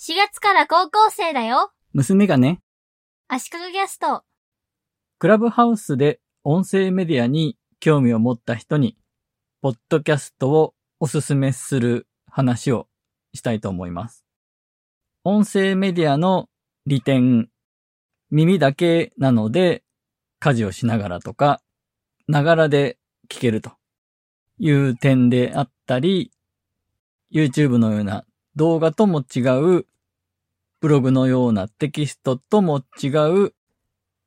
4月から高校生だよ。娘がね、足利ゲスト。クラブハウスで音声メディアに興味を持った人に、ポッドキャストをおすすめする話をしたいと思います。音声メディアの利点、耳だけなので家事をしながらとか、ながらで聞けるという点であったり、YouTube のような動画とも違う、ブログのようなテキストとも違う、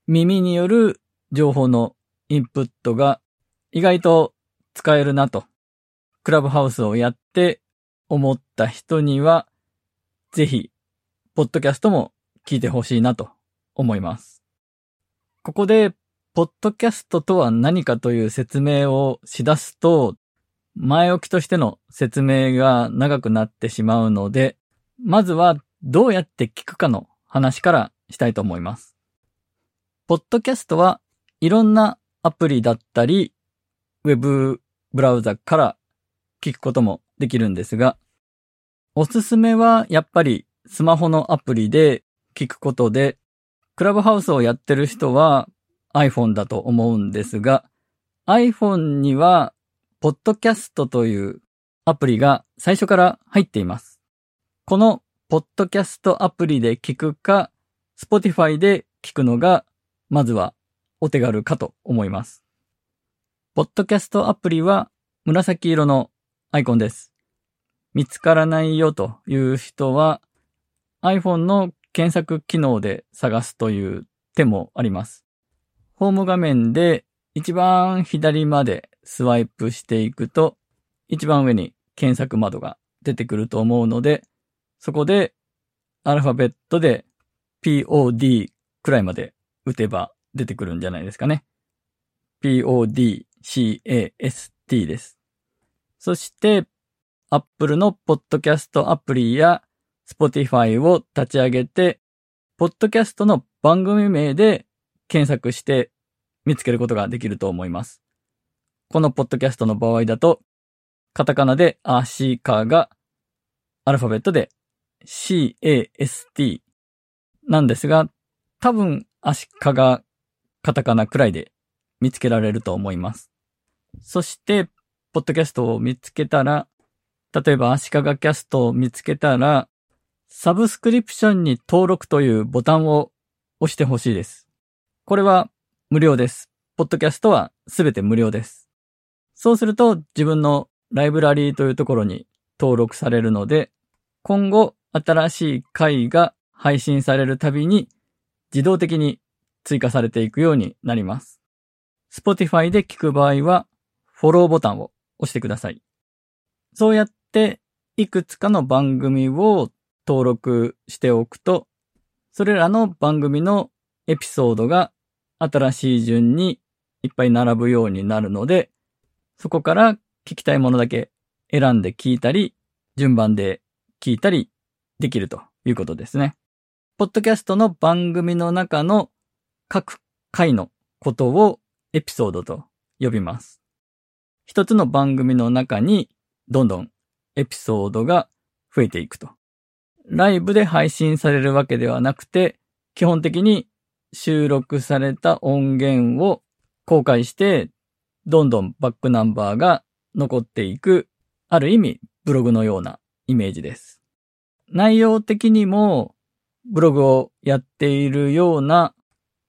耳による情報のインプットが意外と使えるなと、クラブハウスをやって思った人には、ぜひ、ポッドキャストも聞いてほしいなと思います。ここで、ポッドキャストとは何かという説明をしだすと、前置きとしての説明が長くなってしまうので、まずはどうやって聞くかの話からしたいと思います。ポッドキャストはいろんなアプリだったり、ウェブブラウザから聞くこともできるんですが、おすすめはやっぱりスマホのアプリで聞くことで、クラブハウスをやってる人は iPhone だと思うんですが、iPhone にはポッドキャストというアプリが最初から入っています。このポッドキャストアプリで聞くか、Spotify で聞くのが、まずはお手軽かと思います。ポッドキャストアプリは紫色のアイコンです。見つからないよという人は iPhone の検索機能で探すという手もあります。ホーム画面で一番左までスワイプしていくと一番上に検索窓が出てくると思うのでそこでアルファベットで POD くらいまで打てば出てくるんじゃないですかね。PODCAST です。そして、Apple のポッドキャストアプリや Spotify を立ち上げて、ポッドキャストの番組名で検索して見つけることができると思います。このポッドキャストの場合だと、カタカナでアシカがアルファベットで CAST なんですが、多分アシカがカタカナくらいで見つけられると思います。そして、ポッドキャストを見つけたら、例えば、アシカガキャストを見つけたら、サブスクリプションに登録というボタンを押してほしいです。これは無料です。ポッドキャストはすべて無料です。そうすると、自分のライブラリーというところに登録されるので、今後、新しい回が配信されるたびに、自動的に追加されていくようになります。Spotify で聞く場合は、フォローボタンを押してください。そうやって、いくつかの番組を登録しておくと、それらの番組のエピソードが新しい順にいっぱい並ぶようになるので、そこから聞きたいものだけ選んで聞いたり、順番で聞いたりできるということですね。ポッドキャストの番組の中の各回のことをエピソードと呼びます。一つの番組の中にどんどんエピソードが増えていくと。ライブで配信されるわけではなくて、基本的に収録された音源を公開して、どんどんバックナンバーが残っていく、ある意味ブログのようなイメージです。内容的にも、ブログをやっているような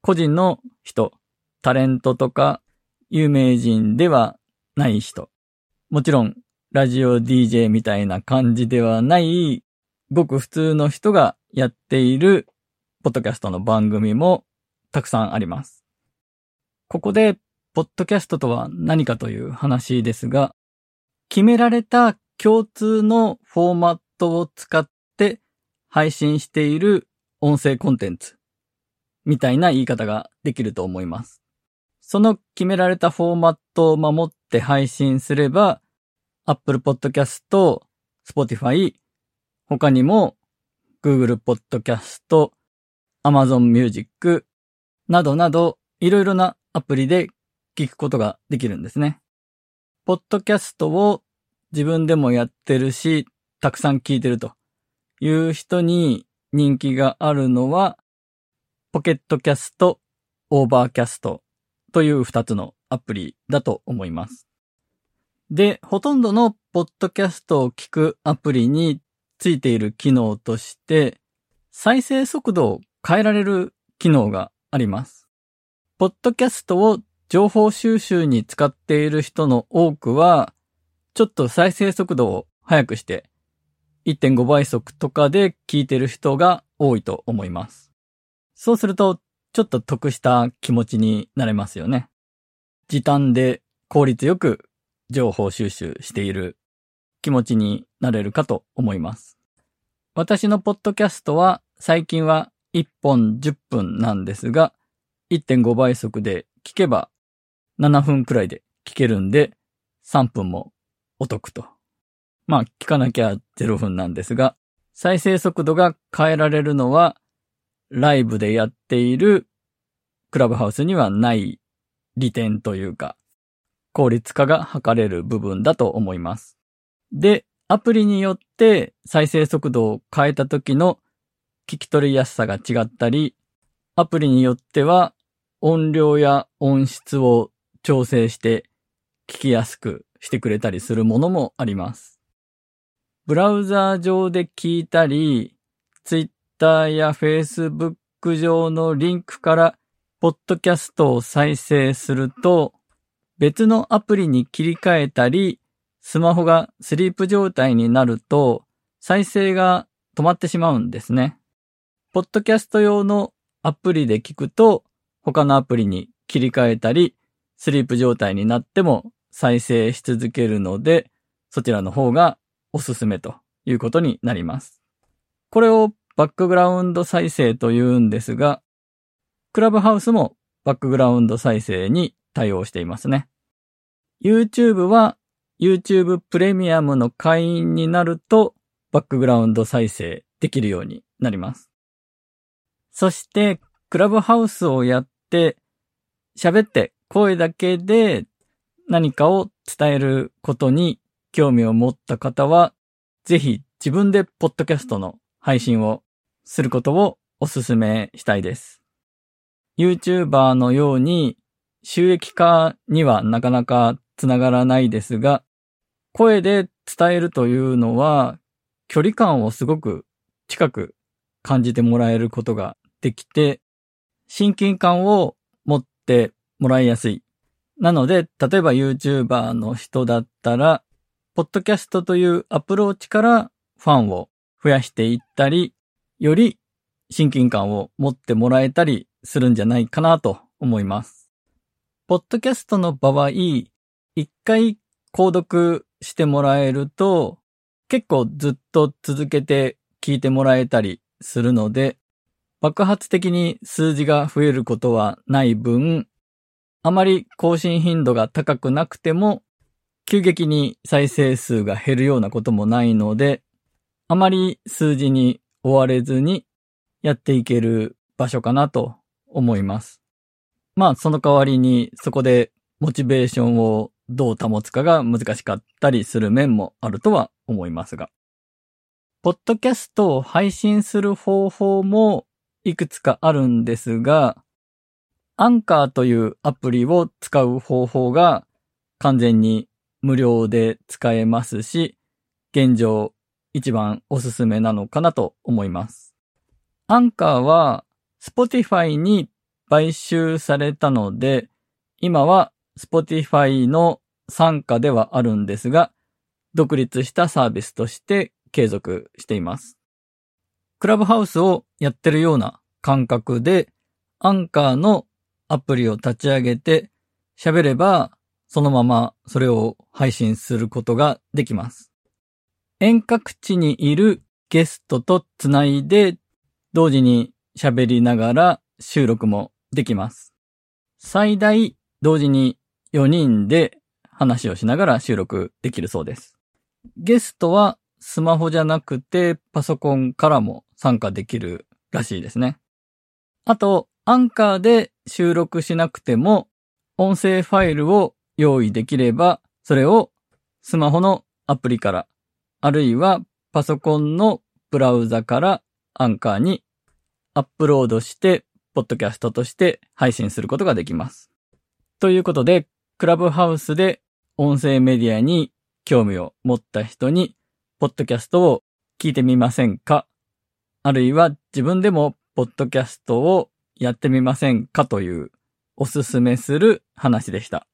個人の人、タレントとか有名人ではない人。もちろん、ラジオ DJ みたいな感じではない、ごく普通の人がやっている、ポッドキャストの番組もたくさんあります。ここで、ポッドキャストとは何かという話ですが、決められた共通のフォーマットを使って配信している音声コンテンツみたいな言い方ができると思います。その決められたフォーマットを守って配信すれば、Apple Podcast、Spotify、他にも Google Podcast、Amazon Music などなどいろいろなアプリで聞くことができるんですね。ポッドキャストを自分でもやってるし、たくさん聞いてるという人に人気があるのは、 Pocket Casts、Overcast という二つのアプリだと思います。で、ほとんどのポッドキャストを聞くアプリについている機能として、再生速度を変えられる機能があります。ポッドキャストを情報収集に使っている人の多くは、ちょっと再生速度を速くして、1.5倍速とかで聞いてる人が多いと思います。そうすると、ちょっと得した気持ちになれますよね。時短で効率よく情報収集している気持ちになれるかと思います。私のポッドキャストは最近は1本10分なんですが、1.5倍速で聞けば7分くらいで聞けるんで、3分もお得と。まあ、聞かなきゃ0分なんですが、再生速度が変えられるのは、ライブでやっているクラブハウスにはない利点というか、効率化が図れる部分だと思います。で、アプリによって再生速度を変えた時の聞き取りやすさが違ったり、アプリによっては音量や音質を調整して聞きやすくしてくれたりするものもあります。ブラウザー上で聞いたり、Twitter や Facebook 上のリンクからポッドキャストを再生すると、別のアプリに切り替えたり、スマホがスリープ状態になると、再生が止まってしまうんですね。ポッドキャスト用のアプリで聞くと、他のアプリに切り替えたり、スリープ状態になっても再生し続けるので、そちらの方がおすすめということになります。これをバックグラウンド再生と言うんですが、クラブハウスもバックグラウンド再生に対応していますね。YouTube は YouTube プレミアムの会員になるとバックグラウンド再生できるようになります。そして、クラブハウスをやって、喋って声だけで何かを伝えることに興味を持った方は、ぜひ自分でポッドキャストの配信をすることをお勧めしたいです。YouTuber のように収益化にはなかなかつながらないですが、声で伝えるというのは距離感をすごく近く感じてもらえることができて、親近感を持ってもらいやすい。なので、例えば YouTuber の人だったら、ポッドキャストというアプローチからファンを増やしていったり、より親近感を持ってもらえたりするんじゃないかなと思います。ポッドキャストの場合、一回購読してもらえると、結構ずっと続けて聞いてもらえたりするので、爆発的に数字が増えることはない分、あまり更新頻度が高くなくても、急激に再生数が減るようなこともないので、あまり数字に追われずにやっていける場所かなと思います。まあその代わりにそこでモチベーションをどう保つかが難しかったりする面もあるとは思いますが。ポッドキャストを配信する方法もいくつかあるんですが、アンカーというアプリを使う方法が完全に無料で使えますし、現状一番おすすめなのかなと思います。アンカーは Spotify に買収されたので、今は Spotify の参加ではあるんですが、独立したサービスとして継続しています。クラブハウスをやってるような感覚で、アンカーのアプリを立ち上げて喋れば、そのままそれを配信することができます。遠隔地にいるゲストとつないで、同時に喋りながら収録もできます。最大同時に4人で話をしながら収録できるそうです。ゲストはスマホじゃなくてパソコンからも参加できるらしいですね。あと、アンカーで収録しなくても音声ファイルを用意できれば、それをスマホのアプリから、あるいはパソコンのブラウザからアンカーにアップロードして、ポッドキャストとして配信することができます。ということで、クラブハウスで音声メディアに興味を持った人に、ポッドキャストを聞いてみませんか？あるいは自分でもポッドキャストをやってみませんか？というおすすめする話でした。